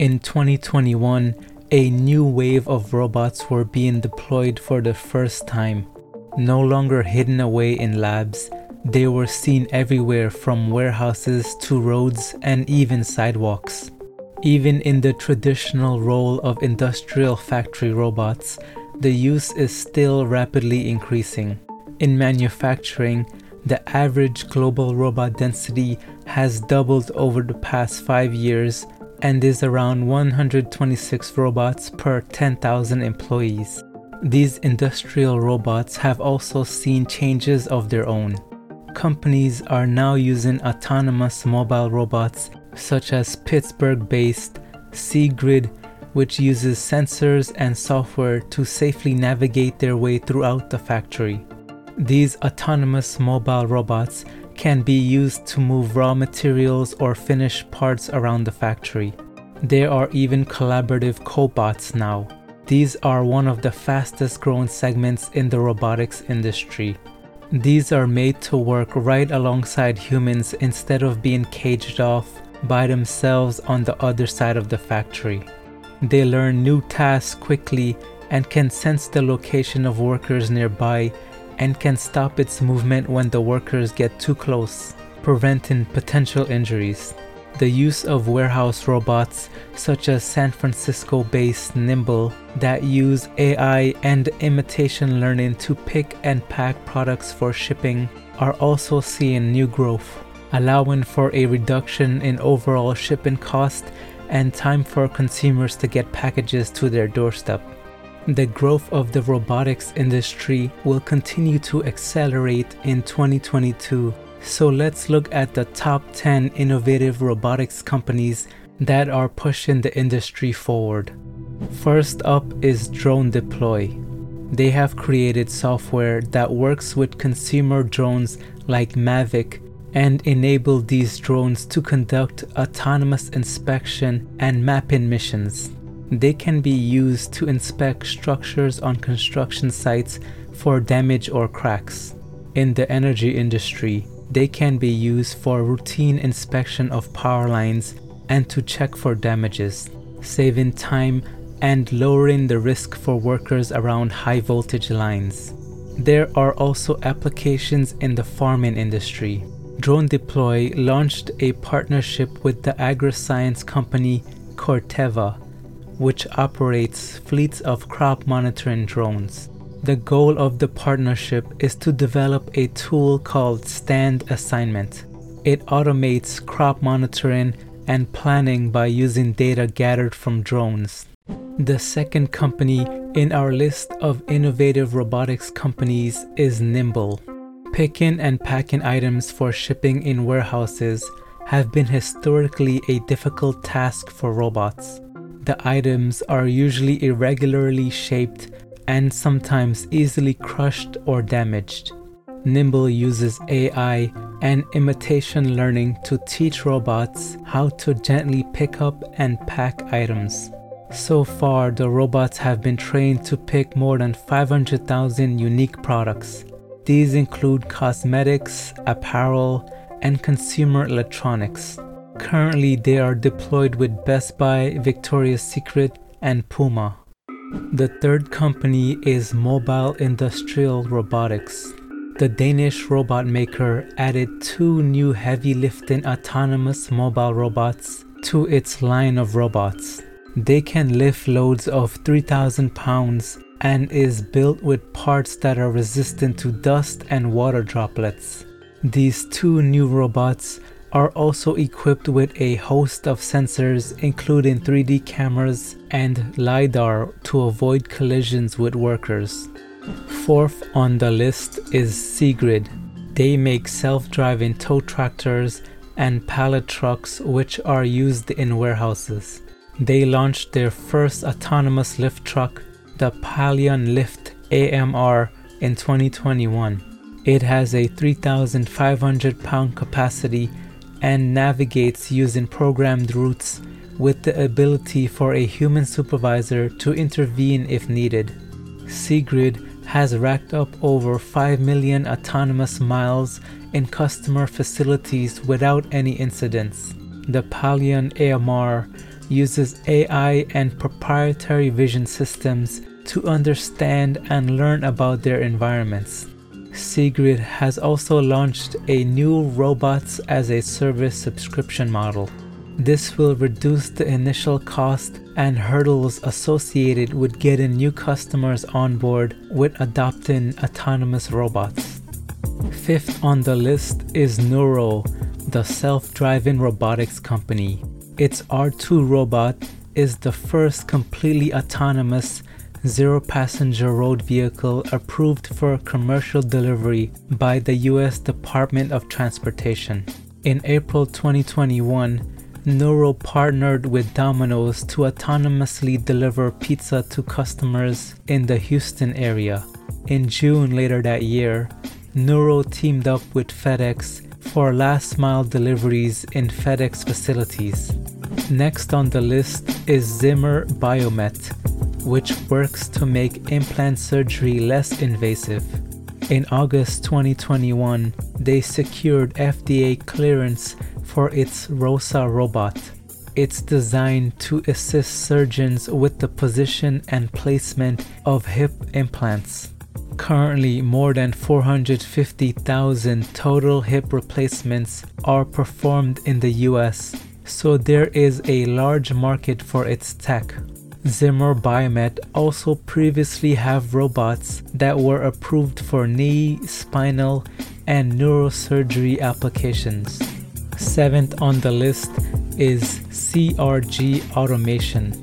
In 2021, a new wave of robots were being deployed for the first time. No longer hidden away in labs, they were seen everywhere from warehouses to roads and even sidewalks. Even in the traditional role of industrial factory robots, the use is still rapidly increasing. In manufacturing, the average global robot density has doubled over the past five years and is around 126 robots per 10,000 employees. These industrial robots have also seen changes of their own. Companies are now using autonomous mobile robots such as Pittsburgh based Seegrid, which uses sensors and software to safely navigate their way throughout the factory. These autonomous mobile robots can be used to move raw materials or finished parts around the factory. There are even collaborative cobots now. These are one of the fastest growing segments in the robotics industry. These are made to work right alongside humans instead of being caged off by themselves on the other side of the factory. They learn new tasks quickly and can sense the location of workers nearby and can stop its movement when the workers get too close, preventing potential injuries. The use of warehouse robots, such as San Francisco based Nimble, that use AI and imitation learning to pick and pack products for shipping, are also seeing new growth, allowing for a reduction in overall shipping cost and time for consumers to get packages to their doorstep. The growth of the robotics industry will continue to accelerate in 2022. So let's look at the top 10 innovative robotics companies that are pushing the industry forward. First up is Drone Deploy. They have created software that works with consumer drones like Mavic and enable these drones to conduct autonomous inspection and mapping missions. They can be used to inspect structures on construction sites for damage or cracks. In the energy industry, they can be used for routine inspection of power lines and to check for damages, saving time and lowering the risk for workers around high voltage lines. There are also applications in the farming industry. Drone Deploy launched a partnership with the agri-science company Corteva which operates fleets of crop monitoring drones. The goal of the partnership is to develop a tool called Stand Assessment. It automates crop monitoring and planning by using data gathered from drones. The second company in our list of innovative robotics companies is Nimble. Picking and packing items for shipping in warehouses have been historically a difficult task for robots. The items are usually irregularly shaped and sometimes easily crushed or damaged. Nimble uses AI and imitation learning to teach robots how to gently pick up and pack items. So far, the robots have been trained to pick more than 500,000 unique products. These include cosmetics, apparel, and consumer electronics. Currently, they are deployed with Best Buy, Victoria's Secret, and Puma. The third company is Mobile Industrial Robotics. The Danish robot maker added two new heavy lifting autonomous mobile robots to its line of robots. They can lift loads of 3,000 pounds and is built with parts that are resistant to dust and water droplets. These two new robots are also equipped with a host of sensors including 3D cameras and LiDAR to avoid collisions with workers. Fourth on the list is Seegrid. They make self-driving tow tractors and pallet trucks which are used in warehouses. They launched their first autonomous lift truck, the Palion Lift AMR, in 2021. It has a 3,500 pound capacity and navigates using programmed routes with the ability for a human supervisor to intervene if needed. Seegrid has racked up over 5 million autonomous miles in customer facilities without any incidents. The Palion AMR uses AI and proprietary vision systems to understand and learn about their environments. Seegrid has also launched a new robots as a service subscription model. This will reduce the initial cost and hurdles associated with getting new customers on board with adopting autonomous robots. Fifth on the list is Nuro, the self driving robotics company. Its R2 robot is the first completely autonomous zero passenger road vehicle approved for commercial delivery by the US Department of Transportation. In April 2021, Nuro partnered with Domino's to autonomously deliver pizza to customers in the Houston area. In June later that year, Nuro teamed up with FedEx for last mile deliveries in FedEx facilities. Next on the list is Zimmer Biomet, which works to make implant surgery less invasive. In August 2021, they secured FDA clearance for its ROSA robot. It's designed to assist surgeons with the position and placement of hip implants. Currently, more than 450,000 total hip replacements are performed in the US, so there is a large market for its tech. Zimmer Biomet also previously have robots that were approved for knee, spinal, and neurosurgery applications. Seventh on the list is CRG Automation.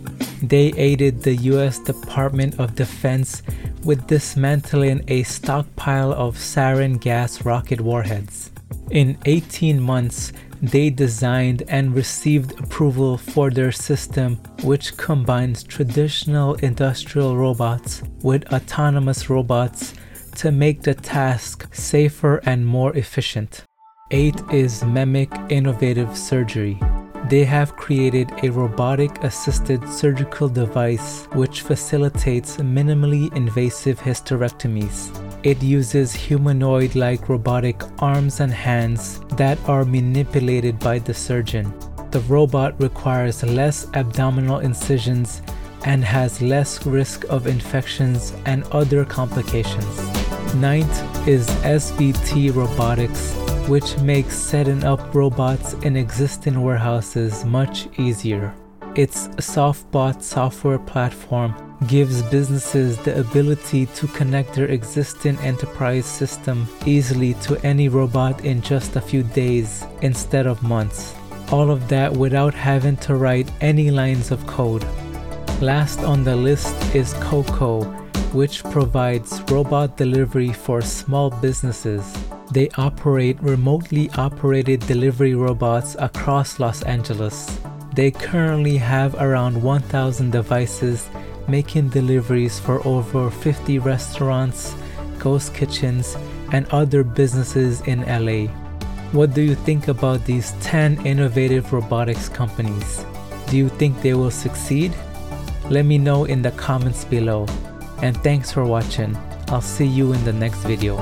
They aided the US Department of Defense with dismantling a stockpile of sarin gas rocket warheads. In 18 months, they designed and received approval for their system, which combines traditional industrial robots with autonomous robots to make the task safer and more efficient. 8 is Memic Innovative Surgery. They have created a robotic assisted surgical device which facilitates minimally invasive hysterectomies. It uses humanoid like robotic arms and hands that are manipulated by the surgeon. The robot requires less abdominal incisions and has less risk of infections and other complications. Ninth is SVT Robotics which makes setting up robots in existing warehouses much easier. Its SoftBot software platform gives businesses the ability to connect their existing enterprise system easily to any robot in just a few days instead of months. All of that without having to write any lines of code. Last on the list is Coco, which provides robot delivery for small businesses. They operate remotely operated delivery robots across Los Angeles. They currently have around 1,000 devices making deliveries for over 50 restaurants, ghost kitchens, and other businesses in LA. What do you think about these 10 innovative robotics companies? Do you think they will succeed? Let me know in the comments below. And thanks for watching. I'll see you in the next video.